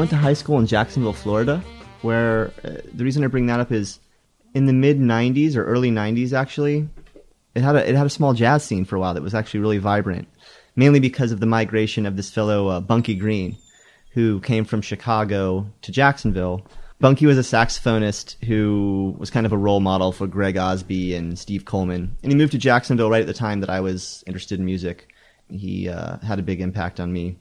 I went to high school in Jacksonville, Florida, where uh, the reason I bring that up is in the mid 90s or early 90s actually, it had a it had a small jazz scene for a while that was actually really vibrant, mainly because of the migration of this fellow uh, Bunky Green, who came from Chicago to Jacksonville. Bunky was a saxophonist who was kind of a role model for Greg Osby and Steve Coleman, and he moved to Jacksonville right at the time that I was interested in music. He uh, had a big impact on me,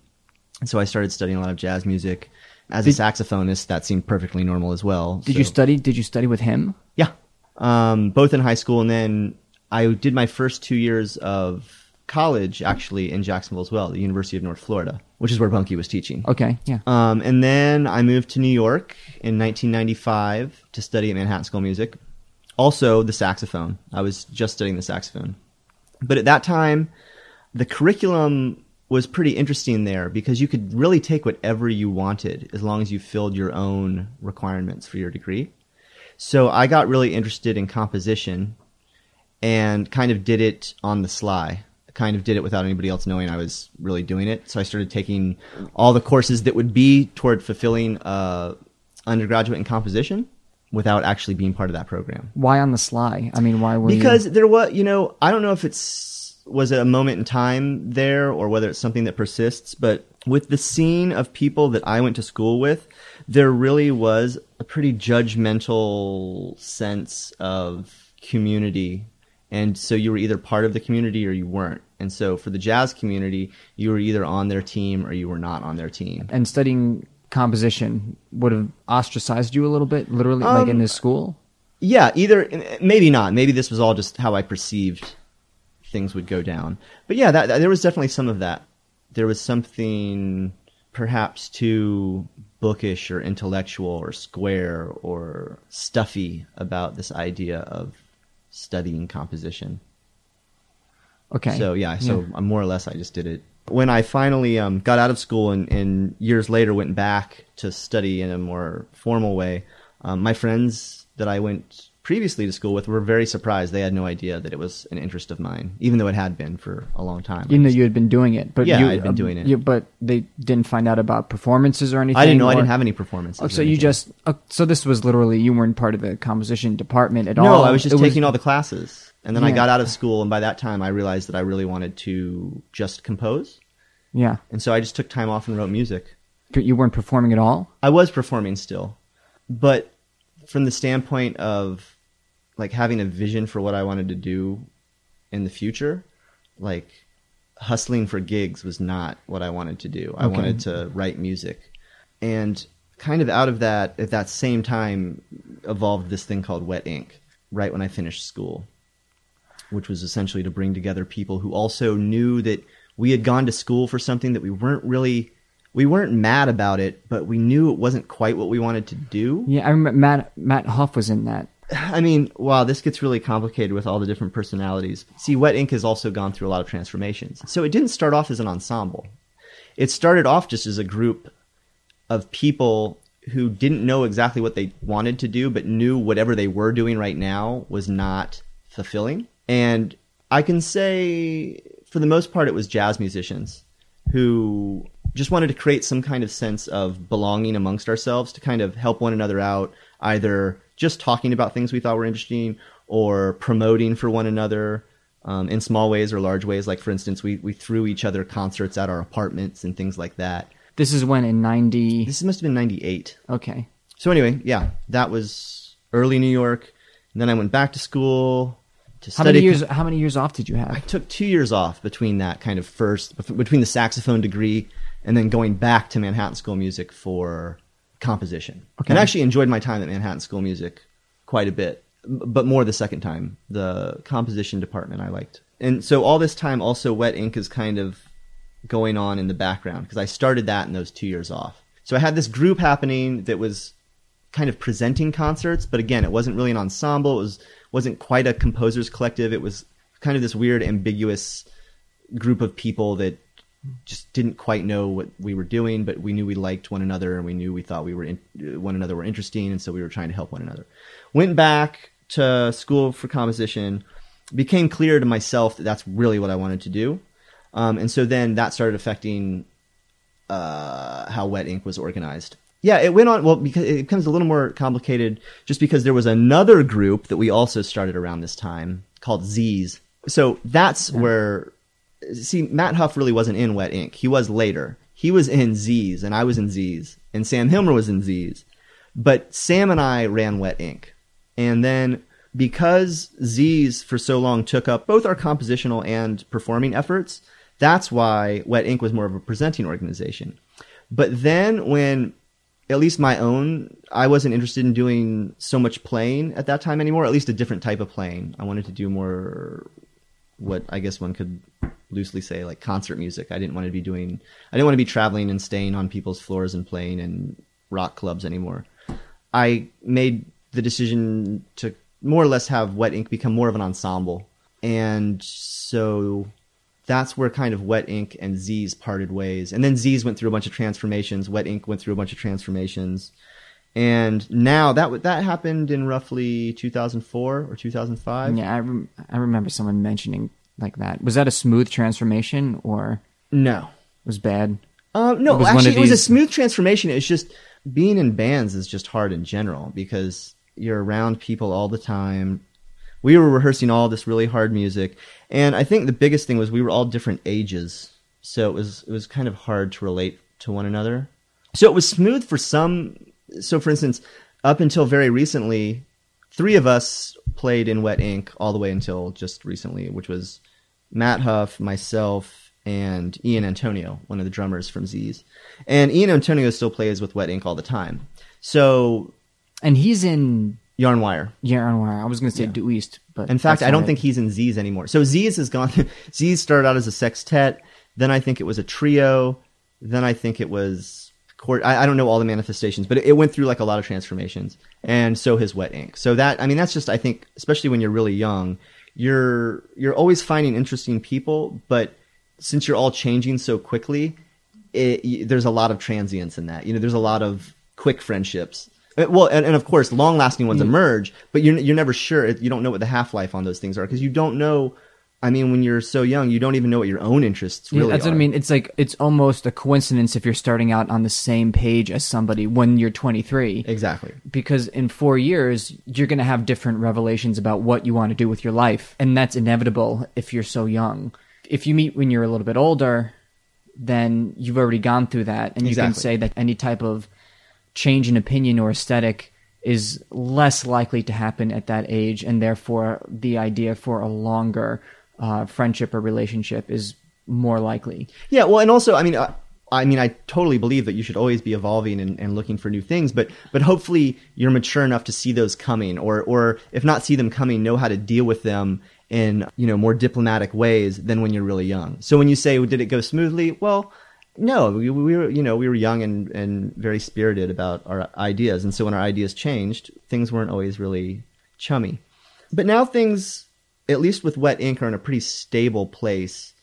and so I started studying a lot of jazz music. As a saxophonist, that seemed perfectly normal as well. Did you study? Did you study with him? yeah. Um, both in high school and then I did my first two years of college actually in Jacksonville as well, the University of North Florida, which is where Bunky was teaching. Okay, yeah. Um, and then I moved to New York in 1995 to study at Manhattan School of Music. Also, the saxophone. I was just studying the saxophone. But at that time, the curriculum was pretty interesting there because you could really take whatever you wanted as long as you filled your own requirements for your degree. So I got really interested in composition and kind of did it on the sly. Kind of did it without anybody else knowing I was really doing it. So I started taking all the courses that would be toward fulfilling uh, undergraduate in composition without actually being part of that program. Why on the sly? I mean, why were Because you? there was, you know, I don't know if it's was it a moment in time there or whether it's something that persists, but with the scene of people that I went to school with, there really was a pretty judgmental sense of community. And so you were either part of the community or you weren't. And so for the jazz community, you were either on their team or you were not on their team. And studying composition would have ostracized you a little bit, literally, like in Um, this school. Yeah, either maybe not. Maybe this was all just how I perceived things would go down. But yeah, that, that- there was definitely some of that. There was something perhaps too bookish or intellectual or square or stuffy about this idea of studying composition. Okay. So yeah, so uh, more or less I just did it. When I finally um, got out of school and, and years later went back to study in a more formal way, um, my friends that I went previously to school with were very surprised. They had no idea that it was an interest of mine, even though it had been for a long time. you know you had been doing it, but Yeah, you, I'd been um, doing it. You, but they didn't find out about performances or anything. I didn't know I didn't have any performances. Oh, so you just uh, so this was literally you weren't part of the composition department at all. no, I was just It taking all the classes, and then I got out of school, and by that time I realized that I really wanted to just compose, Yeah, and so I just took time off and wrote music. but you weren't performing at all. I was performing still, but from the standpoint of like having a vision for what I wanted to do in the future, like hustling for gigs was not what I wanted to do. I Okay. wanted to write music. And kind of out of that at that same time evolved this thing called Wet Ink right when I finished school, which was essentially to bring together people who also knew that we had gone to school for something that we weren't really we weren't mad about it, but we knew it wasn't quite what we wanted to do. Yeah, I remember Matt Matt Hough was in that. I mean, wow, this gets really complicated with all the different personalities. See, Wet Ink has also gone through a lot of transformations. So it didn't start off as an ensemble. It started off just as a group of people who didn't know exactly what they wanted to do, but knew whatever they were doing right now was not fulfilling. And I can say, for the most part, it was jazz musicians who just wanted to create some kind of sense of belonging amongst ourselves to kind of help one another out, either just talking about things we thought were interesting or promoting for one another um, in small ways or large ways. Like, for instance, we, we threw each other concerts at our apartments and things like that. This is when in ninety. This must have been 98. Okay, So, anyway, yeah, that was early New York. And then I went back to school to how study. many years? How many years off did you have? I took two years off between that kind of first, between the saxophone degree and then going back to Manhattan School of Music for composition. Okay. And I actually enjoyed my time at Manhattan School of Music quite a bit, but more the second time. The composition department I liked. And so all this time also Wet Ink is kind of going on in the background because I started that in those two years off. So I had this group happening that was kind of presenting concerts, but again, it wasn't really an ensemble. It was wasn't quite a composers collective. It was kind of this weird, ambiguous group of people that just didn't quite know what we were doing, but we knew we liked one another and we knew we thought we were in, one another were interesting, and so we were trying to help one another. Went back to school for composition. Became clear to myself that that's really what I wanted to do, um, and so then that started affecting uh, how Wet Ink was organized. Yeah, it went on. Well, because it becomes a little more complicated, just because there was another group that we also started around this time called Z's. So that's where, see, Matt Hough really wasn't in Wet Ink. He was later. He was in Z's, and I was in Z's, and Sam Hillmer was in Z's. But Sam and I ran Wet Ink, and then because Z's for so long took up both our compositional and performing efforts, that's why Wet Ink was more of a presenting organization. But then when at least my own, I wasn't interested in doing so much playing at that time anymore, at least a different type of playing. I wanted to do more what I guess one could loosely say like concert music. I didn't want to be doing I didn't want to be traveling and staying on people's floors and playing in rock clubs anymore. I made the decision to more or less have Wet Ink become more of an ensemble. And so that's where kind of Wet Ink and Z's parted ways. And then Z's went through a bunch of transformations. Wet Ink went through a bunch of transformations. And now that that happened in roughly 2004 or 2005. Yeah, I, rem- I remember someone mentioning like that. Was that a smooth transformation or No. was bad? Um, no, It was actually, it was a smooth transformation. It's just being in bands is just hard in general because you're around people all the time. We were rehearsing all this really hard music, and I think the biggest thing was we were all different ages, so it was it was kind of hard to relate to one another. So it was smooth for some. So, for instance, up until very recently, three of us played in Wet Ink all the way until just recently, which was Matt Hough, myself, and Ian Antonio, one of the drummers from Z's. And Ian Antonio still plays with Wet Ink all the time. So And he's in Yarn Wire. Yarn Wire. I was going to say Yeah. Due East, but In fact, I don't think he's in Z's anymore. So Z's has gone. Z's started out as a sextet. Then I think it was a trio. Then I think it was chord. I, I don't know all the manifestations, but it, it went through like a lot of transformations. And so has Wet Ink. So that I mean, that's just I think, especially when you're really young, you're you're always finding interesting people, but since you're all changing so quickly, it, y- there's a lot of transience in that. You know, there's a lot of quick friendships. Uh, Well, and, and of course, long-lasting ones emerge, but you're you're never sure. You don't know what the half-life on those things are because you don't know. I mean, when you're so young, you don't even know what your own interests Yeah, that's are. what I mean. It's like it's almost a coincidence if you're starting out on the same page as somebody when you're 23. Exactly. because in four years you're going to have different revelations about what you want to do with your life and that's inevitable if you're so young if you meet when you're a little bit older then you've already gone through that and you can say that any type of change in opinion or aesthetic is less likely to happen at that age and therefore the idea for a longer uh, friendship or relationship is more likely Yeah, well, and also, I mean, I, I mean, I totally believe that you should always be evolving and, and looking for new things, but but hopefully you're mature enough to see those coming, or or if not see them coming, know how to deal with them in you know more diplomatic ways than when you're really young. So when you say, did it go smoothly? Well, no, we, we were you know we were young and and very spirited about our ideas, and so when our ideas changed, things weren't always really chummy. But now things, at least with Wet Ink, are in a pretty stable place.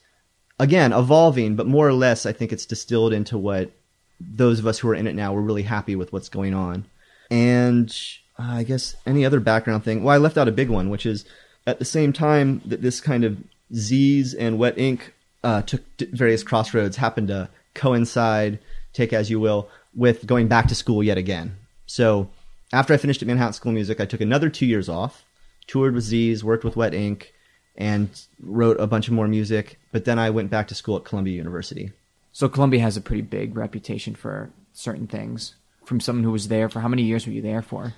Again evolving but more or less i think it's distilled into what those of us who are in it now we're really happy with what's going on. And uh, i guess any other background thing? Well i left out a big one which is at the same time that this kind of z's and wet ink uh, took various crossroads happened to coincide take as you will with going back to school yet again. So after i finished at manhattan school of music i took another two years off toured with z's worked with wet ink and wrote a bunch of more music. But then I went back to school at Columbia University. so columbia has a pretty big reputation for certain things from someone who was there for how many years were you there for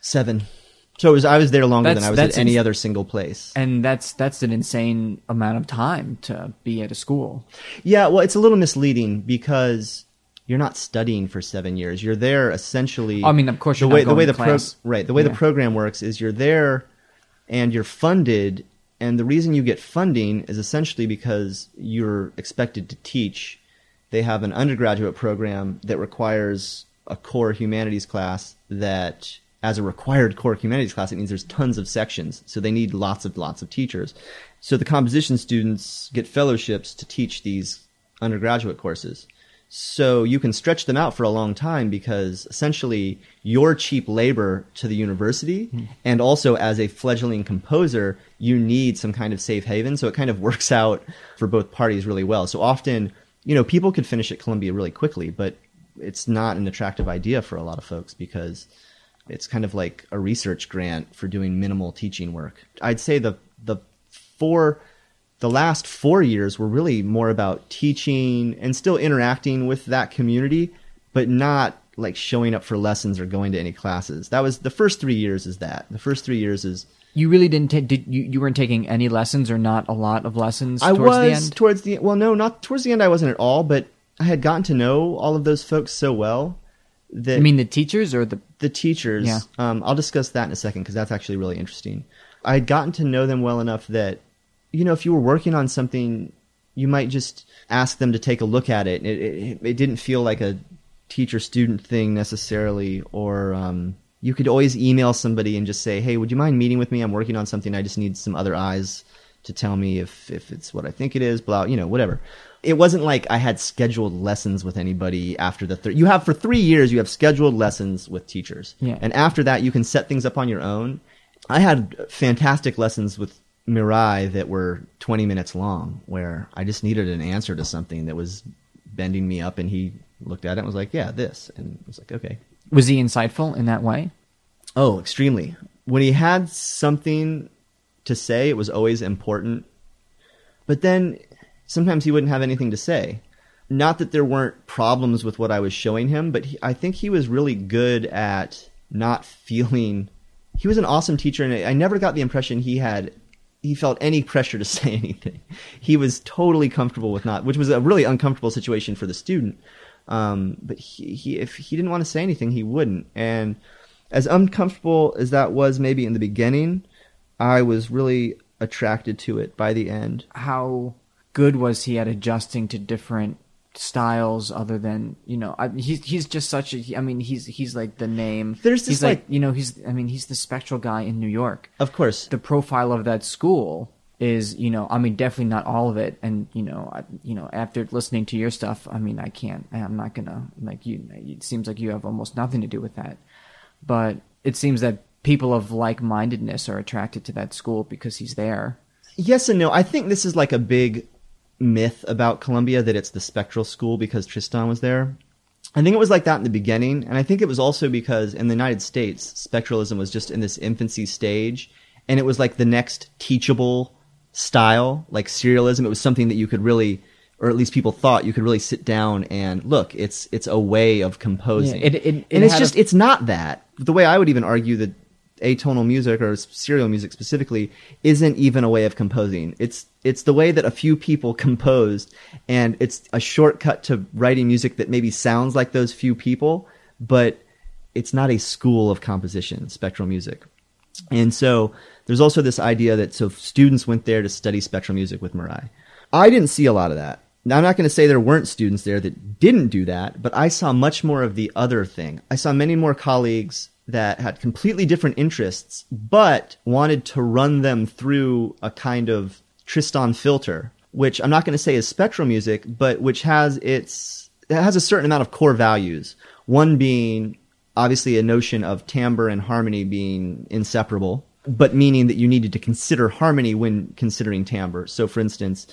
Seven. So it was, I was there longer than I was at any ins- other single place. and that's that's an insane amount of time to be at a school. Yeah, well, it's a little misleading because you're not studying for seven years. You're there essentially. I mean, of course the you're way the way the pro- right the way Yeah. the program works is you're there, and you're funded, and the reason you get funding is essentially because you're expected to teach. They have an undergraduate program that requires a core humanities class that as a required core humanities class it means there's tons of sections so they need lots of lots of teachers so the composition students get fellowships to teach these undergraduate courses so you can stretch them out for a long time because essentially you're cheap labor to the university hmm. and also as a fledgling composer you need some kind of safe haven. So it kind of works out for both parties really well. So often you know people could finish at columbia really quickly but it's not an attractive idea for a lot of folks because it's kind of like a research grant for doing minimal teaching work. I'd say the the four the last 4 years were really more about teaching and still interacting with that community but not like showing up for lessons or going to any classes. That was the first 3 years is that. The first 3 years is You really didn't take. Did you? You weren't taking any lessons, or not a lot of lessons I towards was the end. towards the well, no, not towards the end. I wasn't at all, but I had gotten to know all of those folks so well that I mean, the teachers or the the teachers. Yeah. Um, I'll discuss that in a second because that's actually really interesting. I had gotten to know them well enough that you know if you were working on something, you might just ask them to take a look at it. It it, it didn't feel like a teacher student thing necessarily, or um, you could always email somebody and just say, "Hey, would you mind meeting with me? I'm working on something. I just need some other eyes to tell me if if it's what I think it is." Blah, you know, whatever. It wasn't like I had scheduled lessons with anybody after the third. You have for three years, you have scheduled lessons with teachers, Yeah. and after that, you can set things up on your own. I had fantastic lessons with Murail that were 20 minutes long, where I just needed an answer to something that was bending me up, and he looked at it and was like, "Yeah, this," and I was like, "Okay." was he insightful in that way? Oh, extremely. When he had something to say, it was always important. But then sometimes he wouldn't have anything to say. Not that there weren't problems with what I was showing him, but he, I think he was really good at not feeling. He was an awesome teacher, and I I never got the impression he had. He felt any pressure to say anything. He was totally comfortable with not, which was a really uncomfortable situation for the student. Um, but he, he, if he didn't want to say anything, he wouldn't. And as uncomfortable as that was maybe in the beginning, I was really attracted to it by the end. How good was he at adjusting to different styles other than you know I, he's he's just such a I mean he's he's like the name. There's this, he's like, like- you know he's I mean he's the spectral guy in New York. Of course, the profile of that school is you know I mean definitely not all of it. And you know I, you know after listening to your stuff I mean I can't I'm not gonna like you it seems like you have almost nothing to do with that. But it seems that people of like-mindedness are attracted to that school because he's there. Yes and no. I think this is like a big myth about Columbia that it's the spectral school because Tristan was there. I think it was like that in the beginning, and I think it was also because in the United States, spectralism was just in this infancy stage, and it was like the next teachable style, like serialism. It was something that you could really, or at least people thought you could really sit down and look. It's it's a way of composing, Yeah, it- it- it and it's just a- it's not that. The way I would even argue that atonal music or serial music specifically isn't even a way of composing. It's it's the way that a few people composed and it's a shortcut to writing music that maybe sounds like those few people, but it's not a school of composition, spectral music. And so there's also this idea that so students went there to study spectral music with Murail. I didn't see a lot of that. Now I'm not going to say there weren't students there that didn't do that, but I saw much more of the other thing. I saw many more colleagues that had completely different interests, but wanted to run them through a kind of Tristan filter, which I'm not going to say is spectral music, but which has its it has a certain amount of core values. One being obviously a notion of timbre and harmony being inseparable, but meaning that you needed to consider harmony when considering timbre. So, for instance,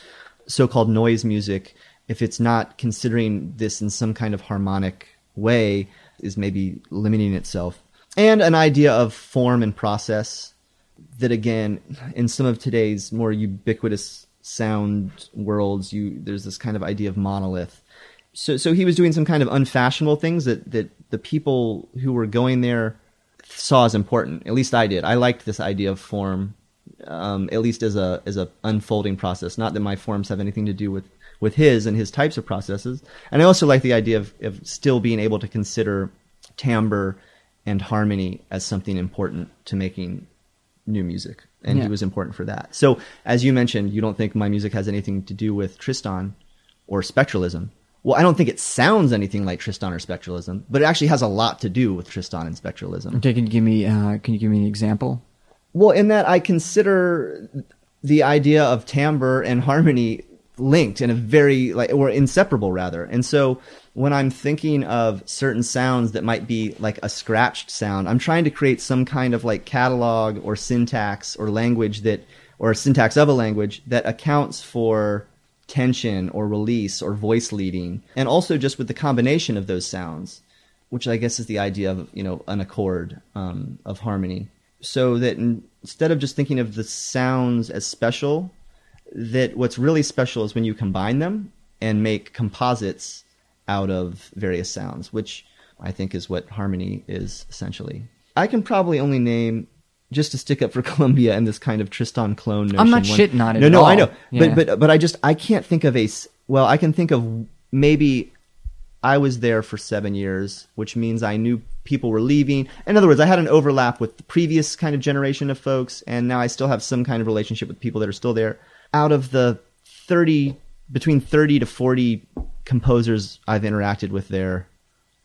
so-called noise music, if it's not considering this in some kind of harmonic way, is maybe limiting itself. And an idea of form and process that again, in some of today's more ubiquitous sound worlds, you there's this kind of idea of monolith. So so he was doing some kind of unfashionable things that, that the people who were going there saw as important. At least I did. I liked this idea of form, um, at least as a as a unfolding process. Not that my forms have anything to do with with his and his types of processes. And I also like the idea of, of still being able to consider timbre and harmony as something important to making new music. And Yeah. he was important for that. So as you mentioned, you don't think my music has anything to do with Tristan or spectralism. Well, I don't think it sounds anything like Tristan or spectralism, but it actually has a lot to do with Tristan and spectralism. Okay, can you give me uh, can you give me an example? Well, in that I consider the idea of timbre and harmony linked in a very like or inseparable rather. And so when I'm thinking of certain sounds that might be like a scratched sound, I'm trying to create some kind of like catalog or syntax or language that or syntax of a language that accounts for tension or release or voice leading, and also just with the combination of those sounds, which I guess is the idea of you know an accord um, of harmony. So that in, instead of just thinking of the sounds as special, that what's really special is when you combine them and make composites out of various sounds, which I think is what harmony is essentially. I can probably only name just to stick up for Columbia and this kind of Tristan clone notion. I'm not one- shitting on it No, no, I know, Yeah. but but but I just I can't think of a well. I can think of maybe I was there for seven years, which means I knew people were leaving. In other words, I had an overlap with the previous kind of generation of folks, and now I still have some kind of relationship with people that are still there. Out of the thirty, between thirty to forty composers I've interacted with there,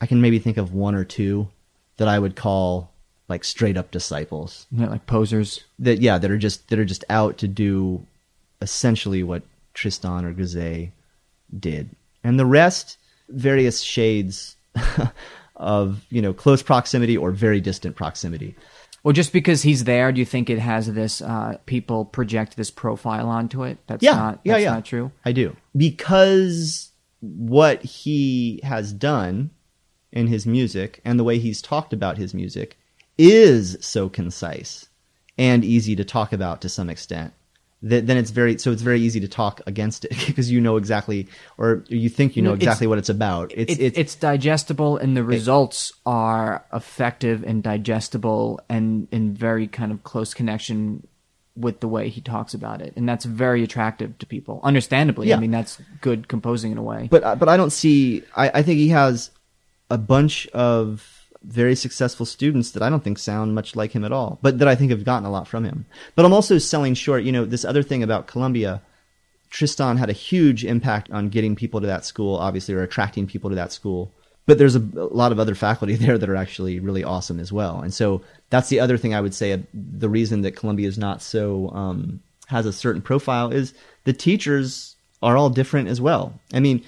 I can maybe think of one or two that I would call like straight up disciples know, like posers. that yeah that are just that are just out to do essentially what Tristan or Grisey did, and the rest various shades of you know close proximity or very distant proximity. Well, just because he's there, do you think it has this? Uh, people project this profile onto it. That's Yeah, not. yeah, that's yeah. not true. I do because what he has done in his music and the way he's talked about his music is so concise and easy to talk about to some extent then it's very so it's very easy to talk against it because you know exactly or you think you know No, it's- exactly what it's about it's It- it's, it's digestible, and the results are effective and digestible, and in very kind of close connection with the way he talks about it, and that's very attractive to people. Understandably, Yeah. I mean that's good composing in a way. but uh, but I don't see. I, I think he has a bunch of very successful students that I don't think sound much like him at all, but that I think have gotten a lot from him. But I'm also selling short. You know, this other thing about Columbia, Tristan had a huge impact on getting people to that school, obviously, or attracting people to that school. But there's a, a lot of other faculty there that are actually really awesome as well. And so that's the other thing I would say. uh, The reason that Columbia is not so um, has a certain profile is the teachers are all different as well. I mean,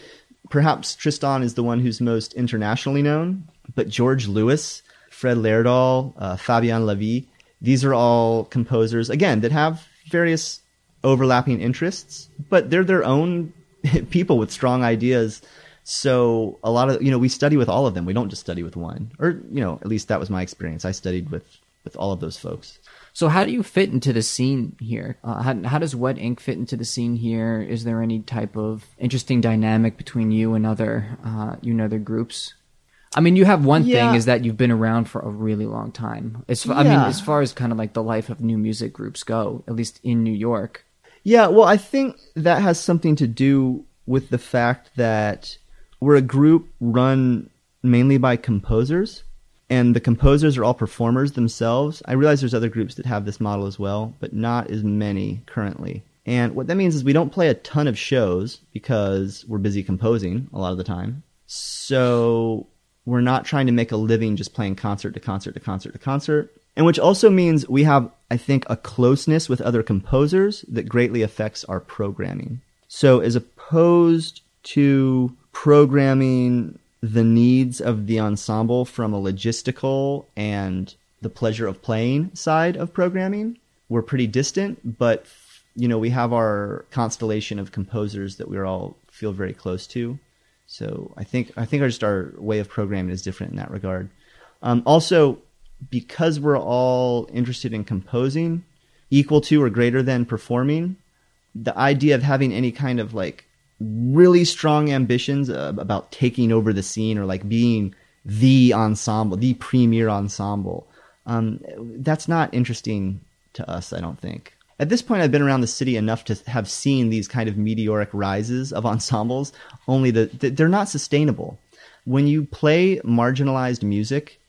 perhaps Tristan is the one who's most internationally known, but George Lewis, Fred Lerdahl, uh, Fabien Lévy, these are all composers again that have various overlapping interests, but they're their own people with strong ideas. So a lot of you know we study with all of them. We don't just study with one, or you know at least that was my experience. I studied with with all of those folks. So how do you fit into the scene here? Uh, how, how does Wet Ink fit into the scene here? Is there any type of interesting dynamic between you and other uh, you and other groups? I mean, you have one Yeah. thing is that you've been around for a really long time. As fa- I mean, as far as kind of like the life of new music groups go, at least in New York. Yeah, well, I think that has something to do with the fact that we're a group run mainly by composers, and the composers are all performers themselves. I realize there's other groups that have this model as well, but not as many currently. And what that means is we don't play a ton of shows because we're busy composing a lot of the time. So we're not trying to make a living just playing concert to concert to concert to concert. And which also means we have, I think, a closeness with other composers that greatly affects our programming. So as opposed to programming the needs of the ensemble from a logistical and the pleasure of playing side of programming, we're pretty distant, but you know, we have our constellation of composers that we all feel very close to. So I think I think our just our way of programming is different in that regard. Um, also, because we're all interested in composing, equal to or greater than performing, the idea of having any kind of like really strong ambitions uh, about taking over the scene or like being the ensemble, the premier ensemble, um, that's not interesting to us. I don't think. At this point, I've been around the city enough to have seen these kind of meteoric rises of ensembles. Only that they're not sustainable. When you play marginalized music,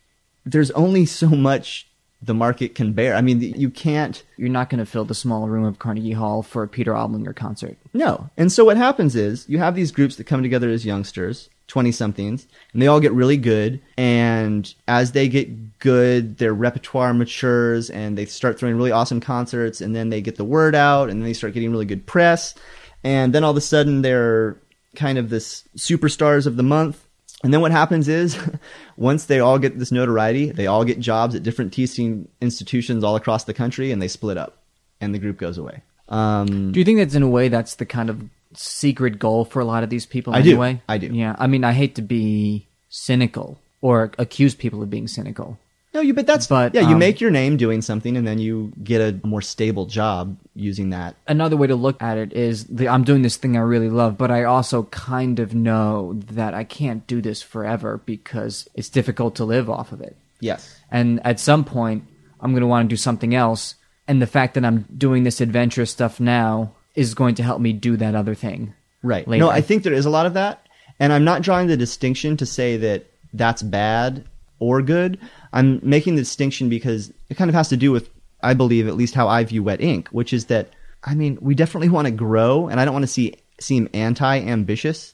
there's only so much the market can bear. I mean, you can't You're not going to fill the small room of Carnegie Hall for a Peter Ablinger concert. No. And so what happens is you have these groups that come together as youngsters, 20 somethings, and they all get really good. And as they get good, their repertoire matures and they start throwing really awesome concerts. And then they get the word out and then they start getting really good press. And then all of a sudden they're kind of this superstars of the month. And then what happens is, once they all get this notoriety, they all get jobs at different teaching institutions all across the country, and they split up, and the group goes away. Um, Do you think that's in a way that's the kind of secret goal for a lot of these people I do. anyway. I do. Yeah. I mean, I hate to be cynical or accuse people of being cynical. No, you. But that's But, yeah. You um, make your name doing something, and then you get a more stable job using that. Another way to look at it is the, I'm doing this thing I really love, but I also kind of know that I can't do this forever because it's difficult to live off of it. Yes. And at some point, I'm going to want to do something else. And the fact that I'm doing this adventurous stuff now is going to help me do that other thing. Right. later. No, I think there is a lot of that, and I'm not drawing the distinction to say that that's bad or good. I'm making the distinction because it kind of has to do with, I believe, at least how I view wet ink, which is that I mean we definitely want to grow, and I don't want to see seem anti-ambitious,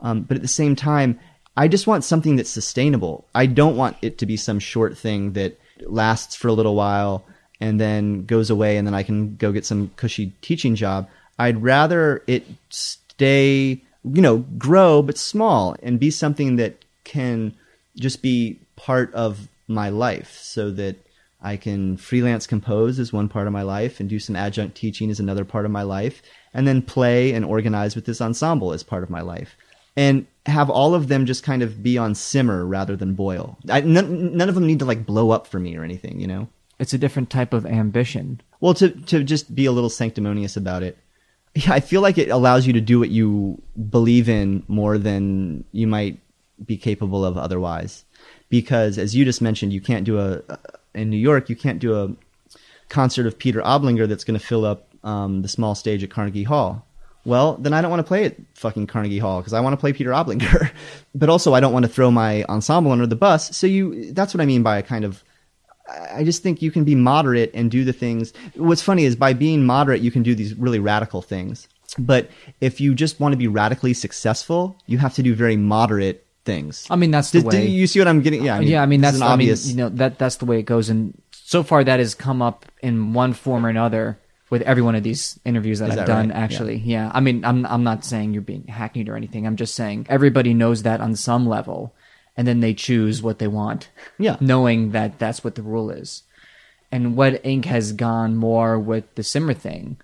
um, but at the same time, I just want something that's sustainable. I don't want it to be some short thing that lasts for a little while and then goes away, and then I can go get some cushy teaching job. I'd rather it stay, you know, grow but small and be something that can just be part of my life so that I can freelance compose as one part of my life and do some adjunct teaching as another part of my life and then play and organize with this ensemble as part of my life and have all of them just kind of be on simmer rather than boil. I, none, none of them need to like blow up for me or anything, you know? It's a different type of ambition. Well, to to just be a little sanctimonious about it, yeah, I feel like it allows you to do what you believe in more than you might be capable of otherwise. Because as you just mentioned, you can't do a in New York, you can't do a concert of Peter Ablinger that's going to fill up um, the small stage at Carnegie Hall. Well, then I don't want to play at fucking Carnegie Hall because I want to play Peter Ablinger. but also, I don't want to throw my ensemble under the bus. So you, that's what I mean by a kind of I just think you can be moderate and do the things. What's funny is by being moderate, you can do these really radical things. But if you just want to be radically successful, you have to do very moderate things. I mean, that's the did way. you see what I'm getting? Yeah, I mean, yeah, I mean that's I mean, obvious. you know that that's the way it goes, and so far that has come up in one form or another with every one of these interviews that Is I've that done. right? Actually, yeah. I mean, I'm I'm not saying you're being hackneyed or anything. I'm just saying everybody knows that on some level, and then they choose what they want. Yeah. knowing that that's what the rule is, and Wet Ink has gone more with the Simmer thing,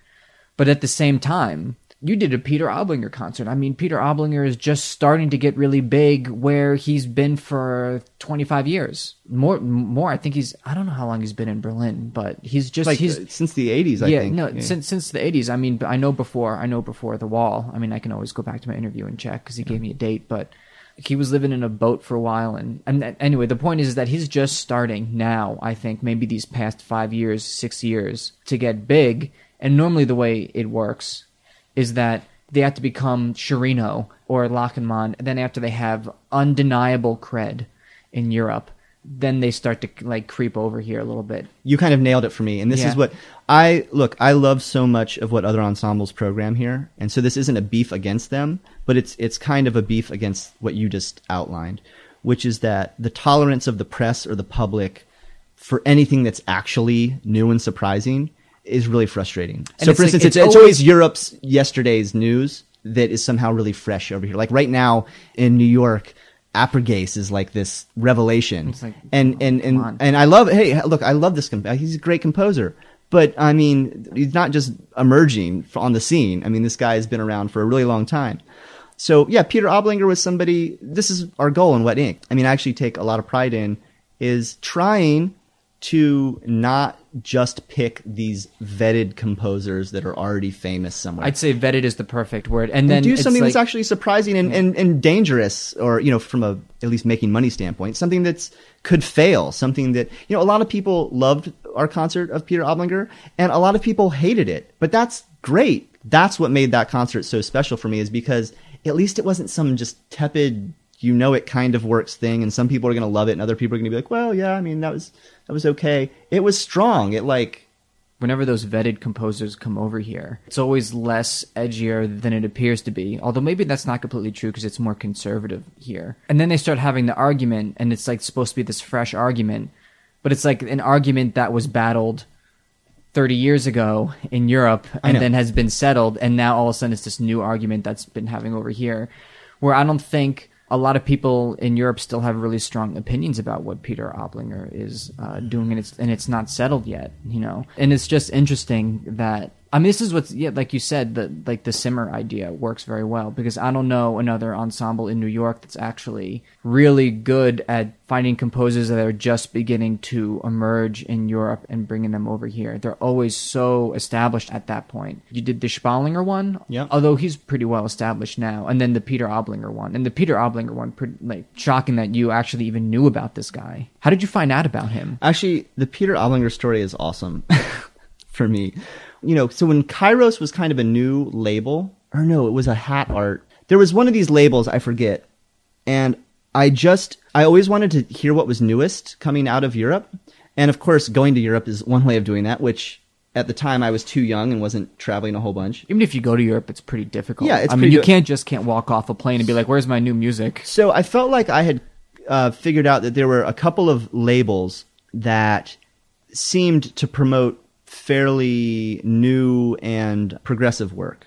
but at the same time. You did a Peter Ablinger concert. I mean, Peter Ablinger is just starting to get really big where he's been for 25 years. More, more. I think he's, I don't know how long he's been in Berlin, but he's just, like he's, uh, since the 80s, I yeah, think. no, since, since the 80s. I mean, I know before, I know before The Wall. I mean, I can always go back to my interview and check because he gave me a date, but he was living in a boat for a while. And, and anyway, the point is, is that he's just starting now, I think, maybe these past five years, six years to get big. And normally the way it works is that they have to become Sciarrino or Lachenmann, and then after they have undeniable cred in Europe, then they start to like creep over here a little bit. you kind of nailed it for me. And this Yeah. is what I look. I love so much of what other ensembles program here, and so this isn't a beef against them, but it's it's kind of a beef against what you just outlined, which is that the tolerance of the press or the public for anything that's actually new and surprising is really frustrating. And so, for instance, it's it's, it's always- always Europe's yesterday's news that is somehow really fresh over here. Like right now in New York. Aperghis is like this revelation, like, oh, and and come and on. and I love. Hey, look, I love this. comp- He's a great composer, but I mean, he's not just emerging on the scene. I mean, this guy has been around for a really long time. So yeah, Peter Ablinger was somebody. This is our goal in Wet Ink. I mean, I actually take a lot of pride in is trying to not just pick these vetted composers that are already famous somewhere. I'd say vetted is the perfect word, and and then do something like, that's actually surprising and, and, and dangerous or you know from a at least making money standpoint something that's could fail something that you know a lot of people loved our concert of peter ablinger and a lot of people hated it. But that's great. That's what made that concert so special for me is because at least it wasn't some just tepid you know it kind of works thing and some people are going to love it and other people are going to be like well yeah i mean that was that was okay it was strong it like whenever those vetted composers come over here, it's always less edgier than it appears to be. Although maybe that's not completely true because it's more conservative here. And then they start having the argument, and it's like supposed to be this fresh argument, but it's like an argument that was battled 30 years ago in Europe and then has been settled, and now all of a sudden it's this new argument that's been having over here, where I don't think a lot of people in Europe still have really strong opinions about what Peter Ablinger is uh, doing, and it's and it's not settled yet, you know. And it's just interesting that I mean, this is what's yeah, like you said, the like the simmer idea works very well because I don't know another ensemble in New York that's actually really good at finding composers that are just beginning to emerge in Europe and bringing them over here. They're always so established at that point. You did the Spahlinger one, Yeah. Although he's pretty well established now, and then the Peter Ablinger one, and the Peter Ablinger one, pretty, like shocking that you actually even knew about this guy. How did you find out about him? Actually, the Peter Ablinger story is awesome for me. You know, so when Kairos was kind of a new label, or no, it was a hat art. There was one of these labels, I forget. And I just, I always wanted to hear what was newest coming out of Europe. And of course, going to Europe is one way of doing that, which at the time I was too young and wasn't traveling a whole bunch. Even if you go to Europe, it's pretty difficult. Yeah, it's I mean, you can't just can't walk off a plane and be like, "Where's my new music?" So I felt like I had uh, figured out that there were a couple of labels that seemed to promote fairly new and progressive work.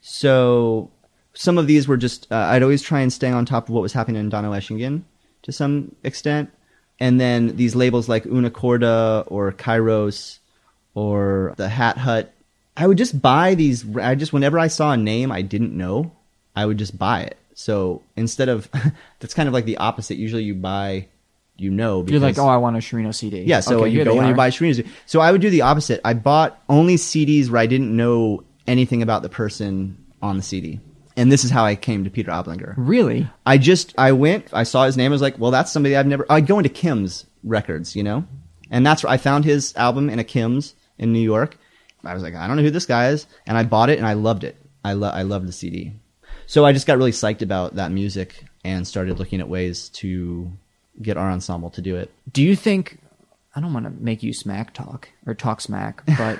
So some of these were just uh, I'd always try and stay on top of what was happening in Donaueschingen to some extent, and then these labels like Una Corda or Kairos or the Hat Hut. I would just buy these. I just whenever I saw a name I didn't know, I would just buy it. So instead of that's kind of like the opposite. Usually you buy, you know, because You're like, "Oh, I want a Sciarrino CD." yeah. So Okay, you go and you buy Sciarrino's. So I would do the opposite. I bought only CDs where I didn't know anything about the person on the CD, and this is how I came to Peter Ablinger. Really? I just I went, I saw his name, I was like, well, that's somebody I've never. I'd go into Kim's records, you know, and that's where I found his album in a Kim's in New York. I was like, I don't know who this guy is, and I bought it and I loved it. I lo- I loved the CD, so I just got really psyched about that music and started looking at ways to get our ensemble to do it. Do you think? I don't want to make you smack talk or talk smack, but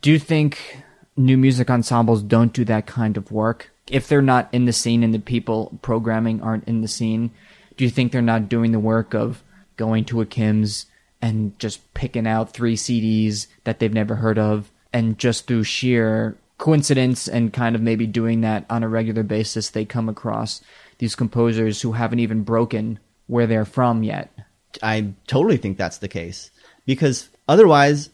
do you think new music ensembles don't do that kind of work? If they're not in the scene and the people programming aren't in the scene, do you think they're not doing the work of going to a Kim's and just picking out three CDs that they've never heard of and just through sheer coincidence and kind of maybe doing that on a regular basis they come across these composers who haven't even broken where they're from yet? I totally think that's the case because otherwise,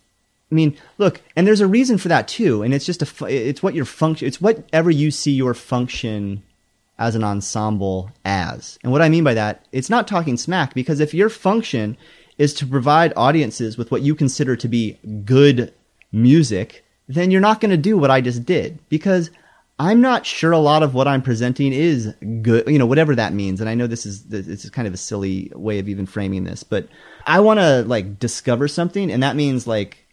I mean, look, and there's a reason for that too, and it's just a, it's what your function, it's whatever you see your function as an ensemble as. And what I mean by that, it's not talking smack because if your function is to provide audiences with what you consider to be good music, then you're not going to do what I just did because I'm not sure a lot of what I'm presenting is good, you know, whatever that means. And I know this is this is kind of a silly way of even framing this, but I want to like discover something, and that means like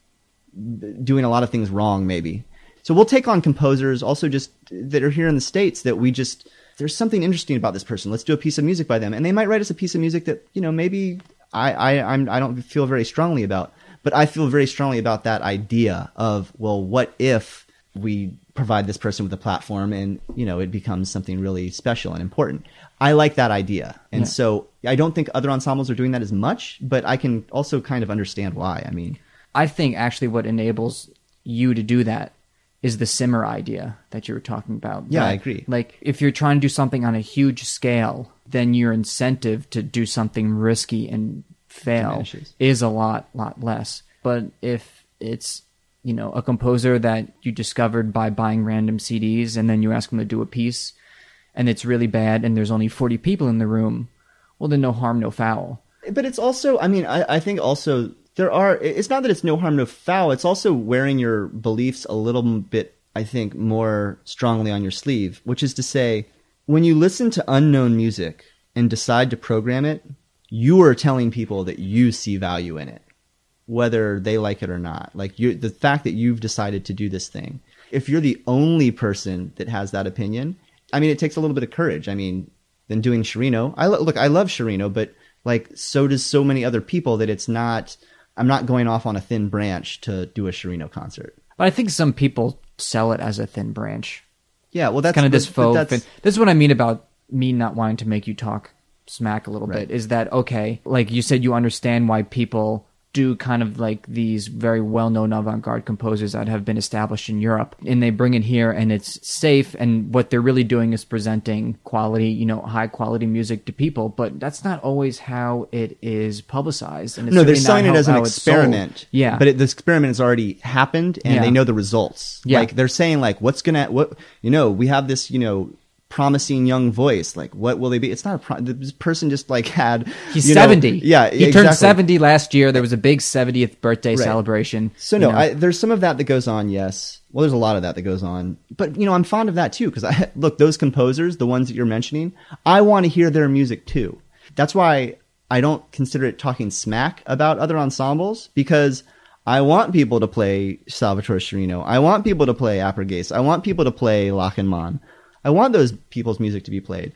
doing a lot of things wrong, maybe. So we'll take on composers also just that are here in the states that we just there's something interesting about this person. Let's do a piece of music by them, and they might write us a piece of music that you know maybe I I I'm, I don't feel very strongly about, but I feel very strongly about that idea of well, what if we provide this person with a platform and you know it becomes something really special and important. I like that idea, and Yeah. so I don't think other ensembles are doing that as much, but I can also kind of understand why. I mean. I think actually what enables you to do that is the simmer idea that you were talking about. Yeah, I agree. Like if you're trying to do something on a huge scale, then your incentive to do something risky and fail Diminishes. is a lot lot less. But if it's you know a composer that you discovered by buying random CDs and then you ask them to do a piece and it's really bad and there's only 40 people in the room, well then no harm no foul. but it's also i mean I, I think also there are it's not that it's no harm no foul it's also wearing your beliefs a little bit i think more strongly on your sleeve which is to say when you listen to unknown music and decide to program it you are telling people that you see value in it whether they like it or not like you the fact that you've decided to do this thing if you're the only person that has that opinion i mean it takes a little bit of courage i mean than doing Sciarrino. I lo- look, I love Sciarrino, but like so does so many other people that it's not. I'm not going off on a thin branch to do a Sciarrino concert. But I think some people sell it as a thin branch. Yeah, well, that's kind of this faux. that's- fin- This is what I mean about me not wanting to make you talk smack a little Right. bit. Is that okay? Like you said, you understand why people do kind of like these very well-known avant-garde composers that have been established in Europe and they bring it here and it's safe and what they're really doing is presenting quality, you know, high quality music to people, but that's not always how it is publicized. And it's no, they're selling it as an how it's sold. experiment. Yeah. but it, the experiment has already happened, and Yeah. they know the results. Yeah. Like they're saying, like, what's gonna what you know? We have this, you know. Promising young voice, like what will they be? It's not a pro- this person just like had. He's you know- 70. yeah, He exactly. turned 70 last year. There was a big 70th birthday Right. celebration. So no. I, there's some of that that goes on. Yes, well, there's a lot of that that goes on. But you know, I'm fond of that too because I look those composers, the ones that you're mentioning, I want to hear their music too. That's why I don't consider it talking smack about other ensembles because I want people to play Salvatore Sciarrino. I want people to play Aperghis. I want people to play Lachenmann. I want those people's music to be played.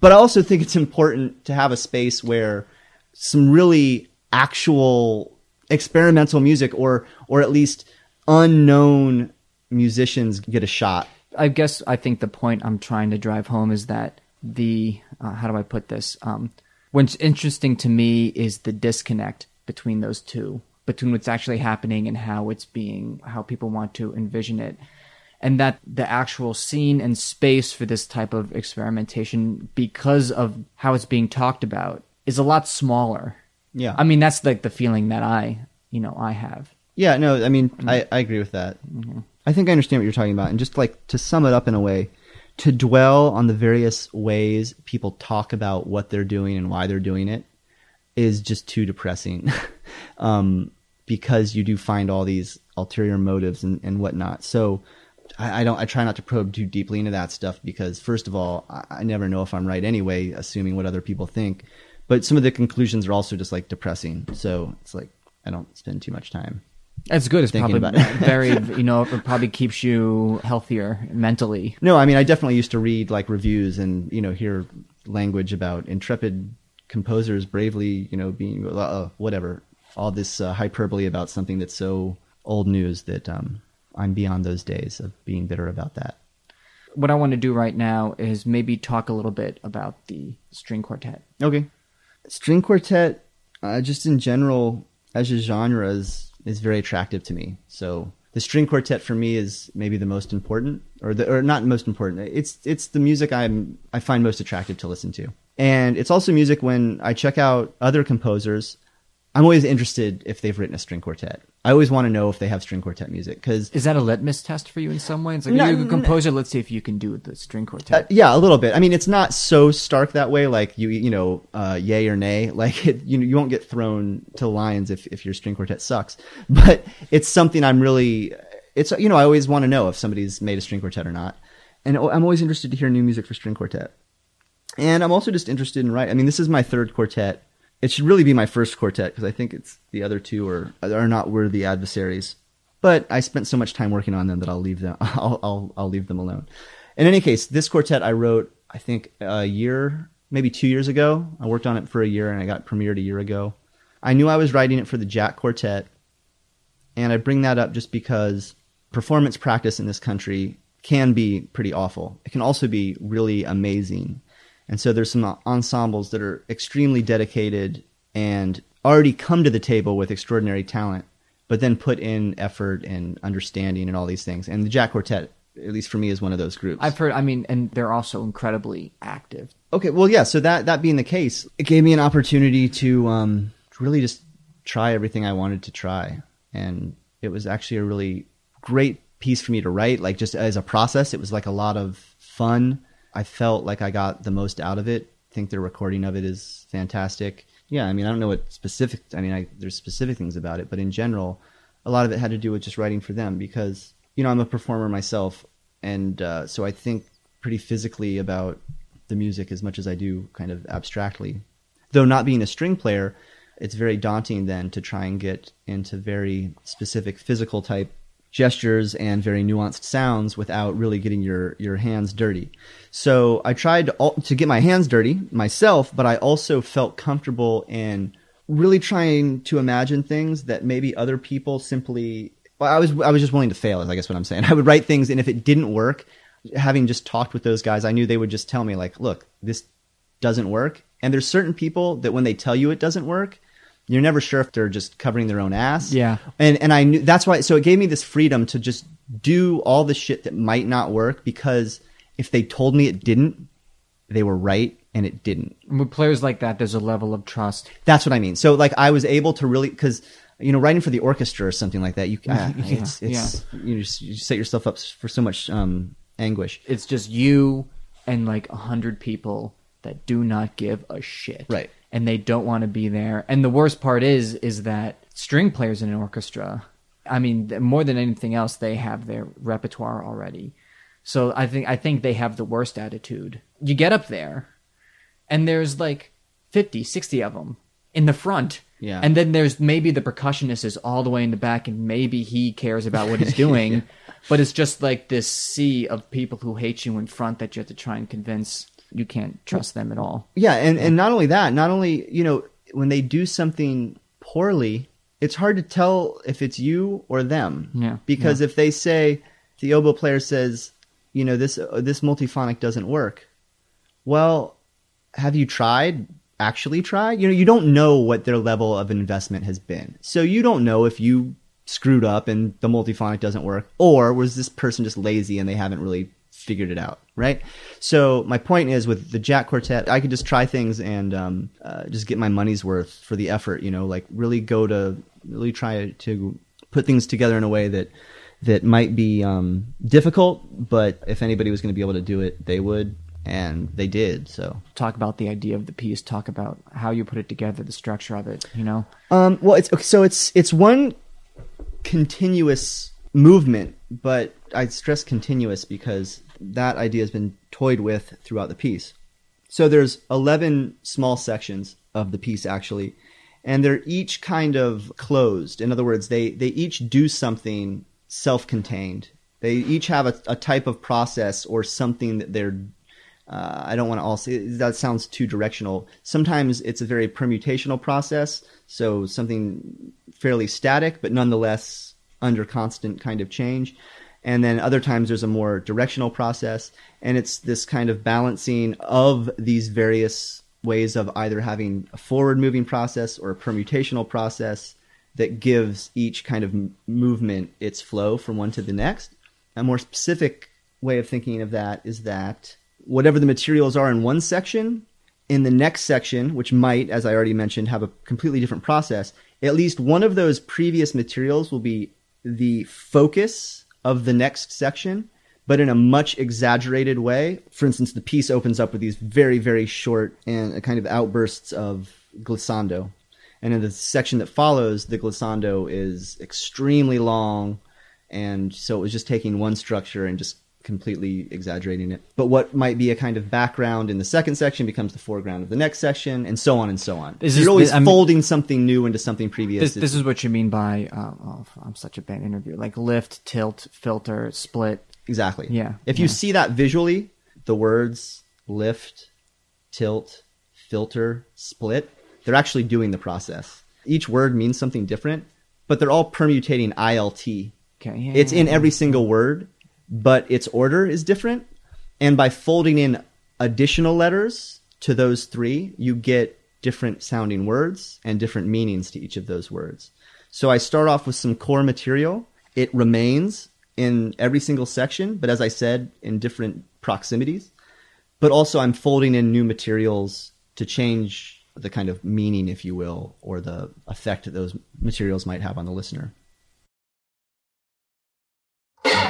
But I also think it's important to have a space where some really actual experimental music or or at least unknown musicians get a shot. I guess I think the point I'm trying to drive home is that the uh, how do I put this? Um, what's interesting to me is the disconnect between those two, between what's actually happening and how it's being, how people want to envision it, and that the actual scene and space for this type of experimentation, because of how it's being talked about, is a lot smaller. Yeah. I mean that's like the feeling that I, you know, I have. Yeah, no, I mean, I, I agree with that. I think I understand what you're talking about. And just like to sum it up in a way, to dwell on the various ways people talk about what they're doing and why they're doing it is just too depressing. um, because you do find all these ulterior motives and, and whatnot. So I, I don't, I try not to probe too deeply into that stuff because first of all, I, I never know if I'm right anyway, assuming what other people think. But some of the conclusions are also just like depressing. So it's like, I don't spend too much time. It's good. It's probably about it. very, you know, it probably keeps you healthier mentally. No, I mean, I definitely used to read like reviews and you know hear language about intrepid composers bravely, you know, being uh, whatever, all this uh, hyperbole about something that's so old news that um, I'm beyond those days of being bitter about that. What I want to do right now is maybe talk a little bit about the string quartet. Okay, string quartet, uh, just in general as a genre is is very attractive to me. So the string quartet for me is maybe the most important, or the or not most important. It's it's the music I'm I find most attractive to listen to, and it's also music when I check out other composers. I'm always interested if they've written a string quartet. I always want to know if they have string quartet music because Is that a litmus test for you in some way? It's like No, you're a no. composer. Let's see if you can do the string Uh, quartet. yeah, a little bit. I mean, it's not so stark that way. Like you, you know, uh, yay or nay. Like it, you, you won't get thrown to the lions if if your string quartet sucks. But it's something I'm really. It's you know I always want to know if somebody's made a string quartet or not, and I'm always interested to hear new music for string quartet. And I'm also just interested in writing. I mean, this is my third quartet. It should really be my first quartet because I think it's the other two are are not worthy adversaries. But I spent so much time working on them that I'll leave them. I'll I'll, I'll leave them alone. In any case, this quartet I wrote I think a year, maybe two years ago. I worked on it for a year and I got premiered a year ago. I knew I was writing it for the Jack Quartet, and I bring that up just because performance practice in this country can be pretty awful. It can also be really amazing. And so there's some ensembles that are extremely dedicated and already come to the table with extraordinary talent, but then put in effort and understanding and all these things. And the Jack Quartet, at least for me, is one of those groups. I've heard. I mean, and they're also incredibly active. Okay, well, yeah. So that that being the case, it gave me an opportunity to um, really just try everything I wanted to try, and it was actually a really great piece for me to write. Like just as a process, it was like a lot of fun. I felt like I got the most out of it. I think the recording of it is fantastic. Yeah, I mean, I don't know what specific. I mean, I, there's specific things about it, but in general, a lot of it had to do with just writing for them because you know I'm a performer myself, and uh, so I think pretty physically about the music as much as I do kind of abstractly. Though not being a string player, it's very daunting then to try and get into very specific physical type gestures and very nuanced sounds without really getting your, your hands dirty. So I tried to, to get my hands dirty myself, but I also felt comfortable in really trying to imagine things that maybe other people simply well, I was I was just willing to fail is I guess what I'm saying. I would write things and if it didn't work, having just talked with those guys, I knew they would just tell me like, look, this doesn't work. And there's certain people that when they tell you it doesn't work, You're never sure if they're just covering their own ass. Yeah. And and I knew that's why so it gave me this freedom to just do all the shit that might not work because if they told me it didn't, they were right and it didn't. With players like that, there's a level of trust. That's what I mean. So like I was able to really because you know writing for the orchestra or something like that, you uh, Yeah, it's it's you just you set yourself up for so much um, anguish. It's just you and like a hundred people that do not give a shit. Right. And they don't want to be there. And the worst part is, is that string players in an orchestra, I mean, more than anything else, they have their repertoire already. So I think, I think they have the worst attitude. You get up there and there's like 50, 60 of them in the front. Yeah. And then there's maybe the percussionist is all the way in the back and maybe he cares about what he's doing. But it's just like this sea of people who hate you in front that you have to try and convince you can't trust them at all. Yeah, and and not only that, not only you know when they do something poorly, it's hard to tell if it's you or them. Yeah, Because if they say the oboe player says, you know, this uh, this multiphonic doesn't work, well, have you tried? Actually tried? You know, you don't know what their level of investment has been, so you don't know if you screwed up and the multiphonic doesn't work, or was this person just lazy and they haven't really figured it out, right? So my point is with the Jack Quartet, I could just try things and um, uh, just get my money's worth for the effort. You know, like really go to really try to put things together in a way that that might be um, difficult, but if anybody was going to be able to do it, they would, and they did. So Talk about the idea of the piece, talk about how you put it together, the structure of it, you know? Um, well, it's okay, so it's it's one continuous movement, but I stress continuous because that idea has been toyed with throughout the piece. So there's 11 small sections of the piece actually, and they're each kind of closed. In other words, they they each do something self-contained. They each have a, a type of process or something that they're uh, I don't want to all say that sounds too directional. Sometimes it's a very permutational process, so something fairly static, but nonetheless under constant kind of change. And then other times there's a more directional process, and it's this kind of balancing of these various ways of either having a forward moving process or a permutational process that gives each kind of movement its flow from one to the next. A more specific way of thinking of that is that whatever the materials are in one section, in the next section, which might, as I already mentioned, have a completely different process, at least one of those previous materials will be the focus of the next section, but in a much exaggerated way. For instance, the piece opens up with these very, very short and kind of outbursts of glissando. And in the section that follows, the glissando is extremely long. And so it was just taking one structure and just completely exaggerating it. But what might be a kind of background in the second section becomes the foreground of the next section, and so on and so on. This You're is- always I mean- folding something new into something previous. This, this is what you mean by, uh, oh, I'm such a bad interview, like lift, tilt, filter, split. Exactly. Yeah, If you see that visually, the words lift, tilt, filter, split, they're actually doing the process. Each word means something different, but they're all permutating ILT. Okay, yeah. It's in every single word, but its order is different. And by folding in additional letters to those three, you get different sounding words and different meanings to each of those words. So I start off with some core material. It remains in every single section, but as I said, in different proximities. But also, I'm folding in new materials to change the kind of meaning, if you will, or the effect that those materials might have on the listener.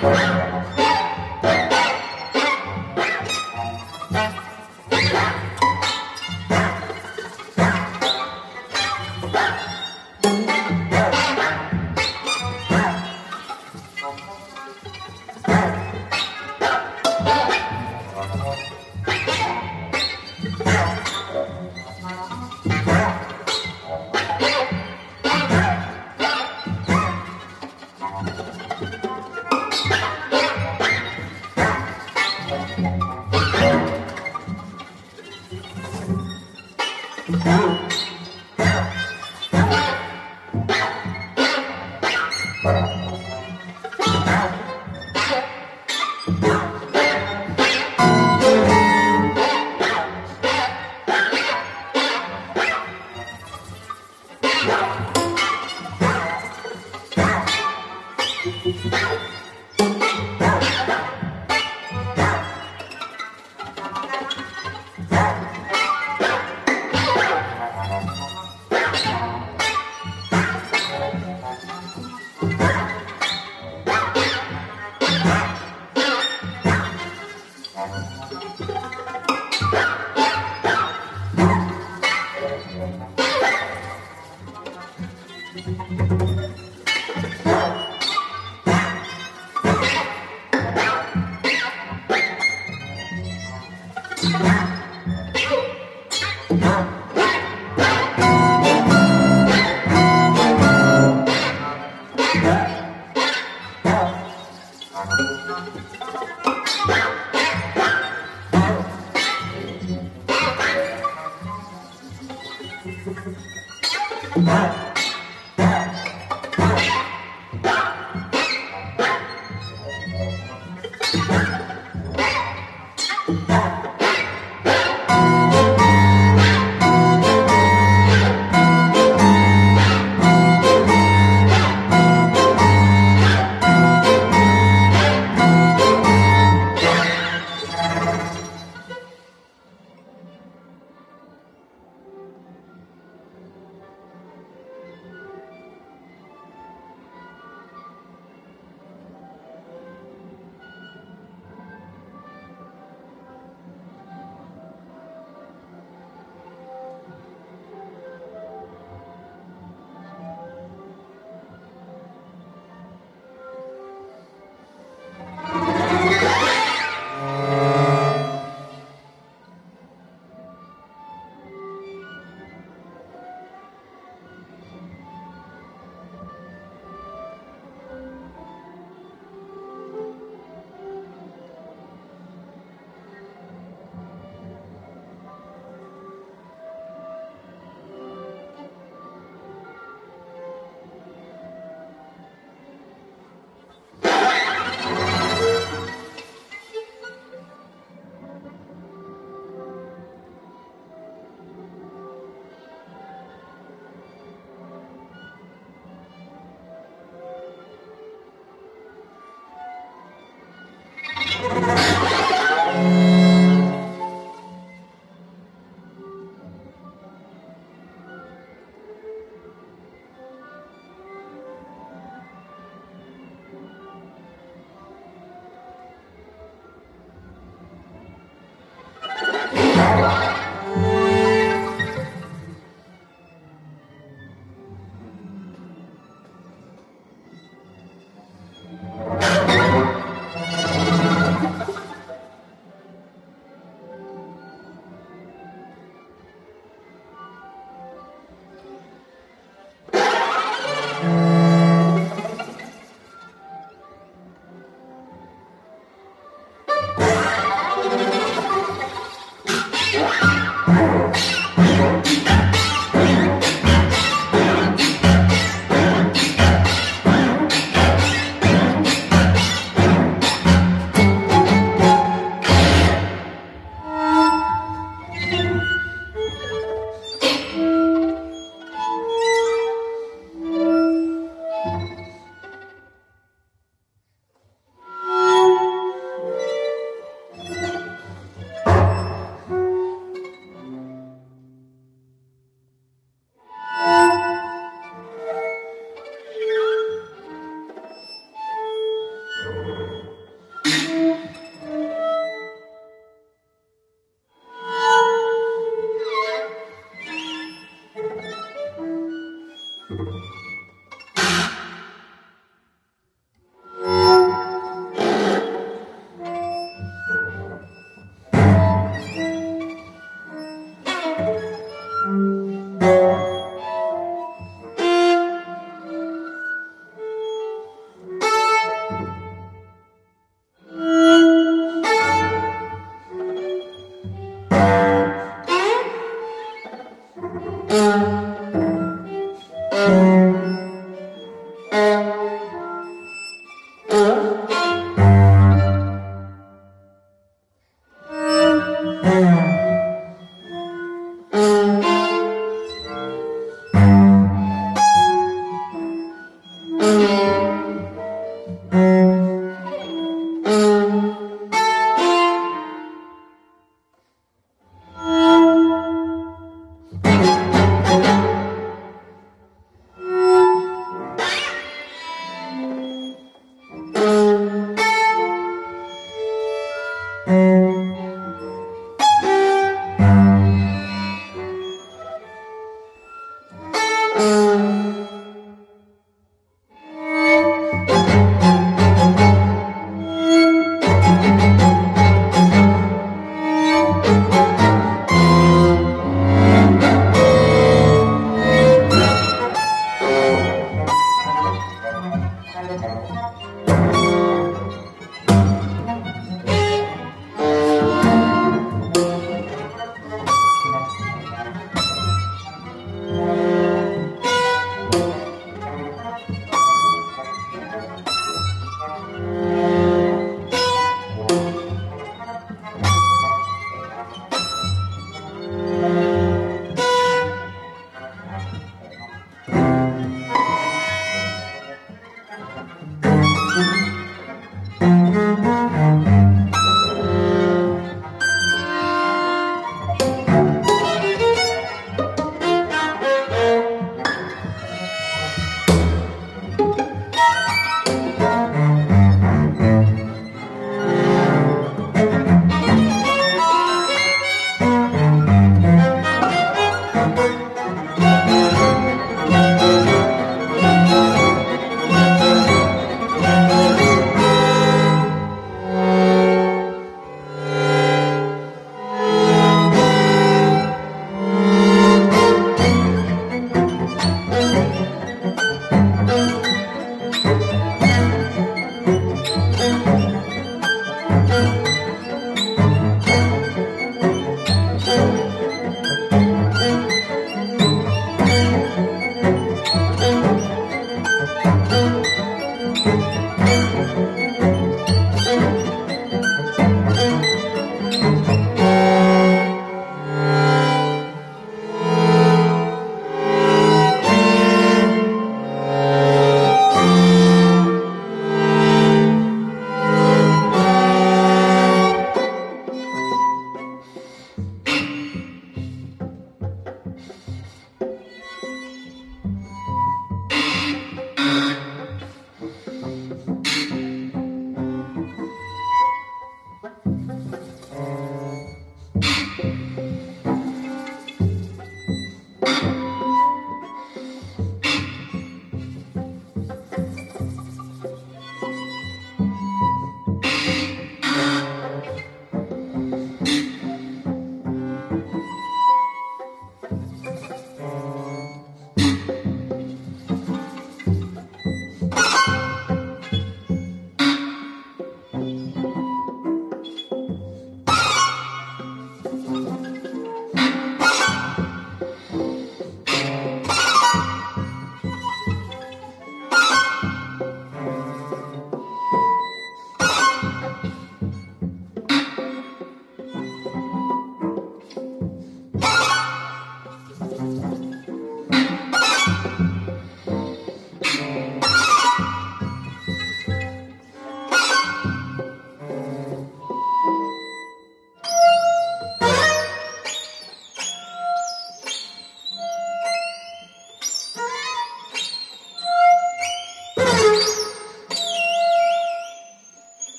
Thank you.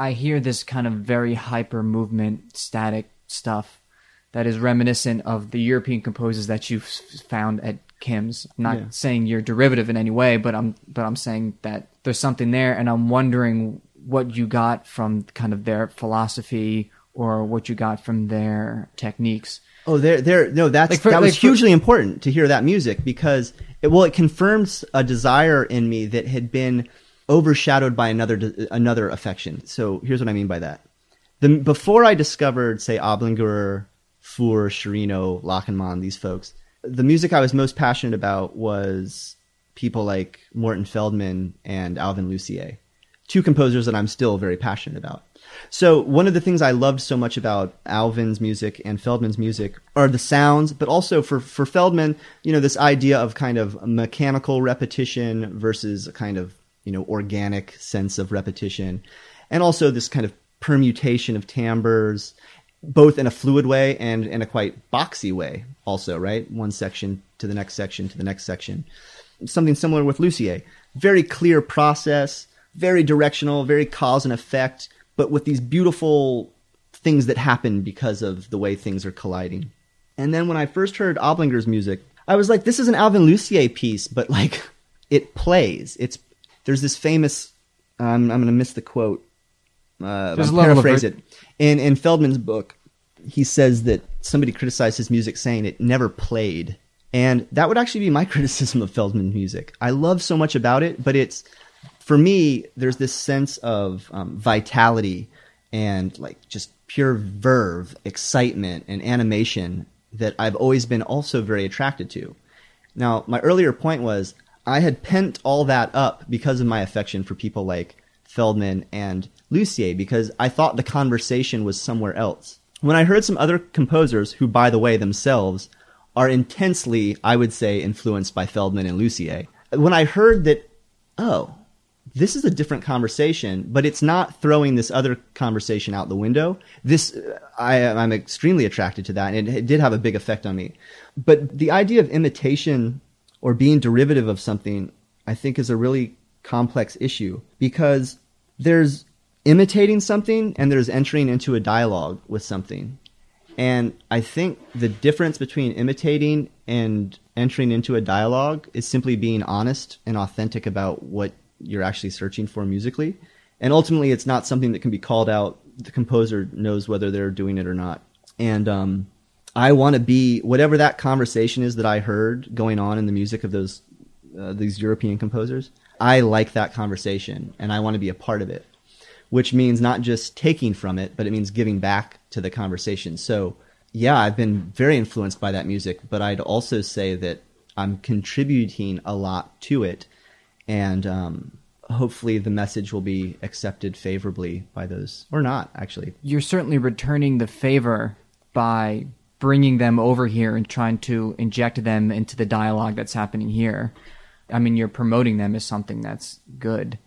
I hear this kind of very hyper movement, static stuff that is reminiscent of the European composers that you've found at Kim's. I'm not Yeah. saying you're derivative in any way, but I'm but I'm saying that there's something there, and I'm wondering what you got from kind of their philosophy or what you got from their techniques. Oh, there, there. No, that's Like for- that was like for- hugely important to hear that music because it, well, it confirms a desire in me that had been overshadowed by another another affection. So here's what I mean by that. The before I discovered, say, Ablinger, Four, Sciarrino, Lachenmann, these folks, the music I was most passionate about was people like Morton Feldman and Alvin Lucier, two composers that I'm still very passionate about. So one of the things I loved so much about Alvin's music and Feldman's music are the sounds, but also for, for Feldman, you know, this idea of kind of mechanical repetition versus a kind of, you know, organic sense of repetition. And also this kind of permutation of timbres, both in a fluid way and in a quite boxy way also, right? One section to the next section to the next section. Something similar with Lucier. Very clear process, very directional, very cause and effect, but with these beautiful things that happen because of the way things are colliding. And then when I first heard Ablinger's music, I was like, this is an Alvin Lucier piece, but like it plays. It's there's this famous. Um, I'm going to miss the quote. Uh, There's I'll a paraphrase it. it. In in Feldman's book, he says that somebody criticized his music saying it never played. And that would actually be my criticism of Feldman's music. I love so much about it, but it's for me, there's this sense of um, vitality and like just pure verve, excitement, and animation that I've always been also very attracted to. Now, my earlier point was I had pent all that up because of my affection for people like Feldman and Lucier because I thought the conversation was somewhere else. When I heard some other composers who, by the way, themselves are intensely, I would say, influenced by Feldman and Lucier, when I heard that, oh, this is a different conversation, but it's not throwing this other conversation out the window. This, uh, I, I'm extremely attracted to that, and it, it did have a big effect on me. But the idea of imitation or being derivative of something, I think, is a really complex issue because there's imitating something and there's entering into a dialogue with something. And I think the difference between imitating and entering into a dialogue is simply being honest and authentic about what you're actually searching for musically. And ultimately, it's not something that can be called out. The composer knows whether they're doing it or not. And um, I want to be whatever that conversation is that I heard going on in the music of those uh, these European composers. I like that conversation, and I want to be a part of it which means not just taking from it, but it means giving back to the conversation. So, yeah, I've been very influenced by that music, but I'd also say that I'm contributing a lot to it, and um, hopefully the message will be accepted favorably by those, or not, actually. You're certainly returning the favor by bringing them over here and trying to inject them into the dialogue that's happening here. I mean, you're promoting them as something that's good.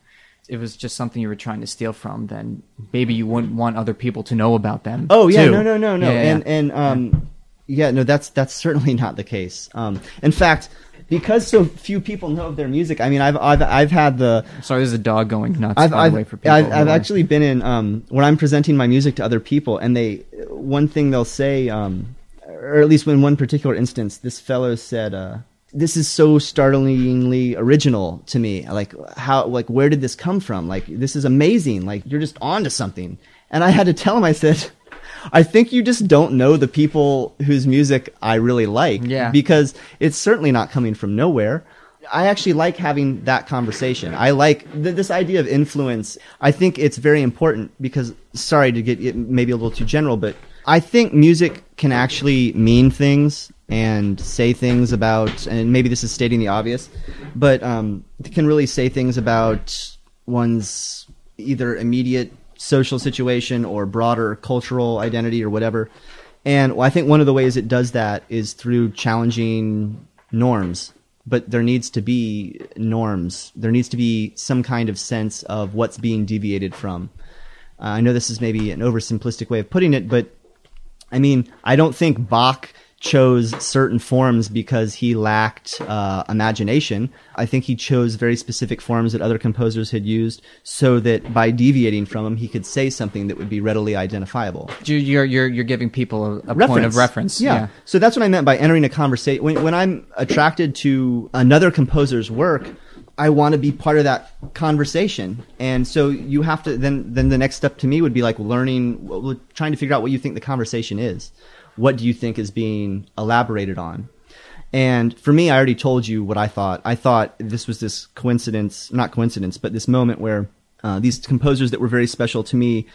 If it was just something you were trying to steal from, then maybe you wouldn't want other people to know about them. Oh yeah, too. no, no, no, no, Yeah, yeah, and and um, yeah, no, that's that's certainly not the case. Um, in fact, because so few people know of their music, I mean, I've I've I've had the Sorry, there's a dog going nuts. I've, I've, way, for people. I've, I've actually been in um, when I'm presenting my music to other people, and they one thing they'll say, um, or at least in one particular instance, this fellow said, uh, "This is so startlingly original to me. Like how, like where did this come from? Like this is amazing. Like you're just onto something." And I had to tell him, I said. I think you just don't know the people whose music I really like. Yeah. Because it's certainly not coming from nowhere. I actually like having that conversation. I like th- this idea of influence. I think it's very important because, sorry to get maybe a little too general, but I think music can actually mean things and say things about, and maybe this is stating the obvious, but um, it can really say things about one's either immediate social situation or broader cultural identity or whatever. And I think one of the ways it does that is through challenging norms. But there needs to be norms. There needs to be some kind of sense of what's being deviated from. Uh, I know this is maybe an oversimplistic way of putting it, but I mean, I don't think Bach chose certain forms because he lacked uh, imagination. I think he chose very specific forms that other composers had used so that by deviating from them, he could say something that would be readily identifiable. You- You're you're you're giving people a, a point of reference. Yeah. So that's what I meant by entering a conversation. When, when I'm attracted to another composer's work, I want to be part of that conversation. And so you have to, then, then the next step to me would be like learning, well, trying to figure out what you think the conversation is. What do you think is being elaborated on? And for me, I already told you what I thought. I thought this was this coincidence, not coincidence, but this moment where uh, these composers that were very special to me,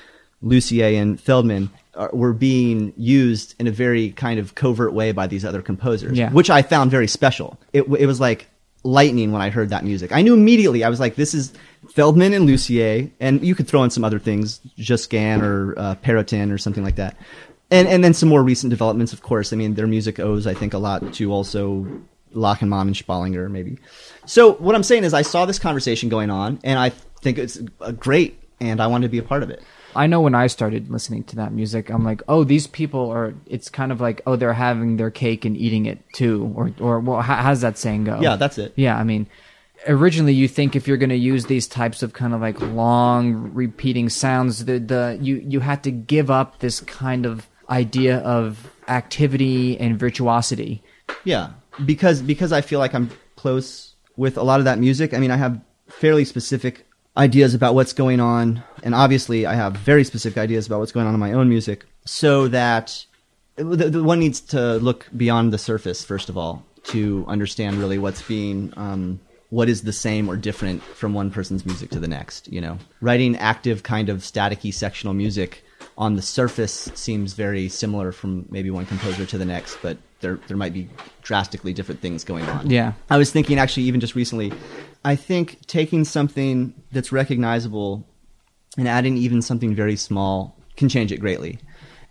Lucier and Feldman, are, were being used in a very kind of covert way by these other composers, Yeah. which I found very special. It, it was like lightning when I heard that music. I knew immediately. I was like, this is Feldman and Lucier, and you could throw in some other things, Josquin or uh, Perotin or something like that. And and then some more recent developments, of course. I mean, their music owes, I think, a lot to also Lachenmann and Spahlinger, maybe. So what I'm saying is, I saw this conversation going on, and I think it's great, and I wanted to be a part of it. I know when I started listening to that music, I'm like, oh, these people are. It's kind of like, oh, they're having their cake and eating it too, or or well, how, how's that saying go? Yeah, that's it. Yeah, I mean, originally you think if you're going to use these types of kind of like long repeating sounds, the the you you had to give up this kind of idea of activity and virtuosity. Yeah, because because I feel like I'm close with a lot of that music. I mean, I have fairly specific ideas about what's going on, and obviously, I have very specific ideas about what's going on in my own music. So that one needs to look beyond the surface first of all to understand really what's being. Um, what is the same or different from one person's music to the next? You know, writing active kind of staticky sectional music on the surface seems very similar from maybe one composer to the next, but there there might be drastically different things going on. Yeah. I was thinking actually even just recently, I think taking something that's recognizable and adding even something very small can change it greatly.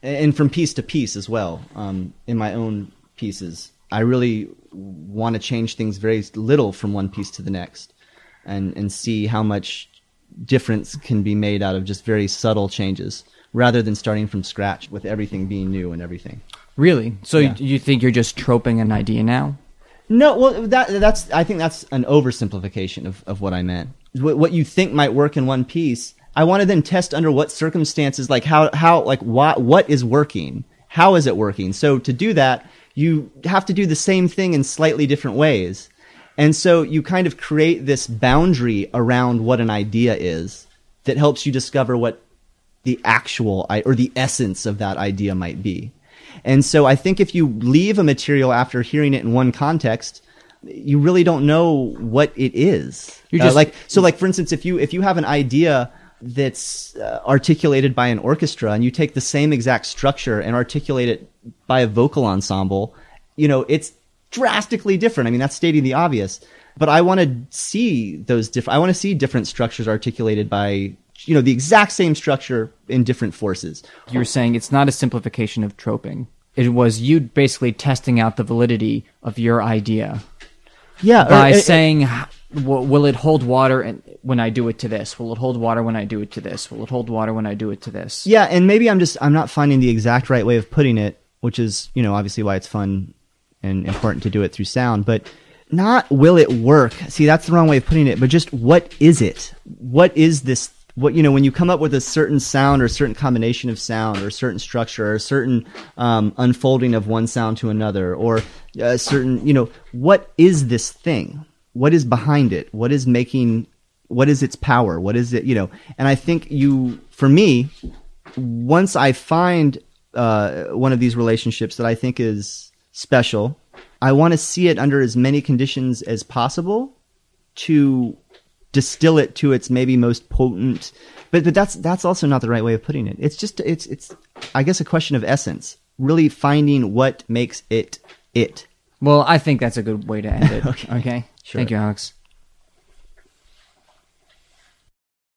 And from piece to piece as well. Um, in my own pieces, I really want to change things very little from one piece to the next, and and see how much difference can be made out of just very subtle changes, rather than starting from scratch with everything being new and everything. Really? So Yeah. you think you're just troping an idea now? No, well, that that's I think that's an oversimplification of, of what I meant. What, what you think might work in one piece, I want to then test under what circumstances, like how how like what what is working, how is it working. So to do that, you have to do the same thing in slightly different ways, and so you kind of create this boundary around what an idea is that helps you discover what the actual or the essence of that idea might be. And so I think if you leave a material after hearing it in one context, you really don't know what it is. You Uh, just- like so like for instance if you if you have an idea that's uh, articulated by an orchestra and you take the same exact structure and articulate it by a vocal ensemble, you know, it's drastically different. I mean, that's stating the obvious. But I want to see those different. I want to see different structures articulated by, you know, the exact same structure in different forces. You're saying it's not a simplification of troping. It was you basically testing out the validity of your idea Yeah, by uh, uh, saying, "Will it hold water and- when I do it to this? Will it hold water when I do it to this? Will it hold water when I do it to this?" Yeah, and maybe I'm just I'm not finding the exact right way of putting it, which is you know obviously why it's fun and important to do it through sound, but not will it work. See, that's the wrong way of putting it. But just what is it? What is this? What you know when you come up with a certain sound or a certain combination of sound or a certain structure or a certain um, unfolding of one sound to another or a certain you know what is this thing? What is behind it? What is making? What is its power? What is it? You know, and I think you, for me, once I find uh, one of these relationships that I think is special, I want to see it under as many conditions as possible to distill it to its maybe most potent. But but that's that's also not the right way of putting it. It's just it's it's I guess a question of essence. Really finding what makes it it. Well, I think that's a good way to end it. Okay. okay. Sure. Thank you, Alex.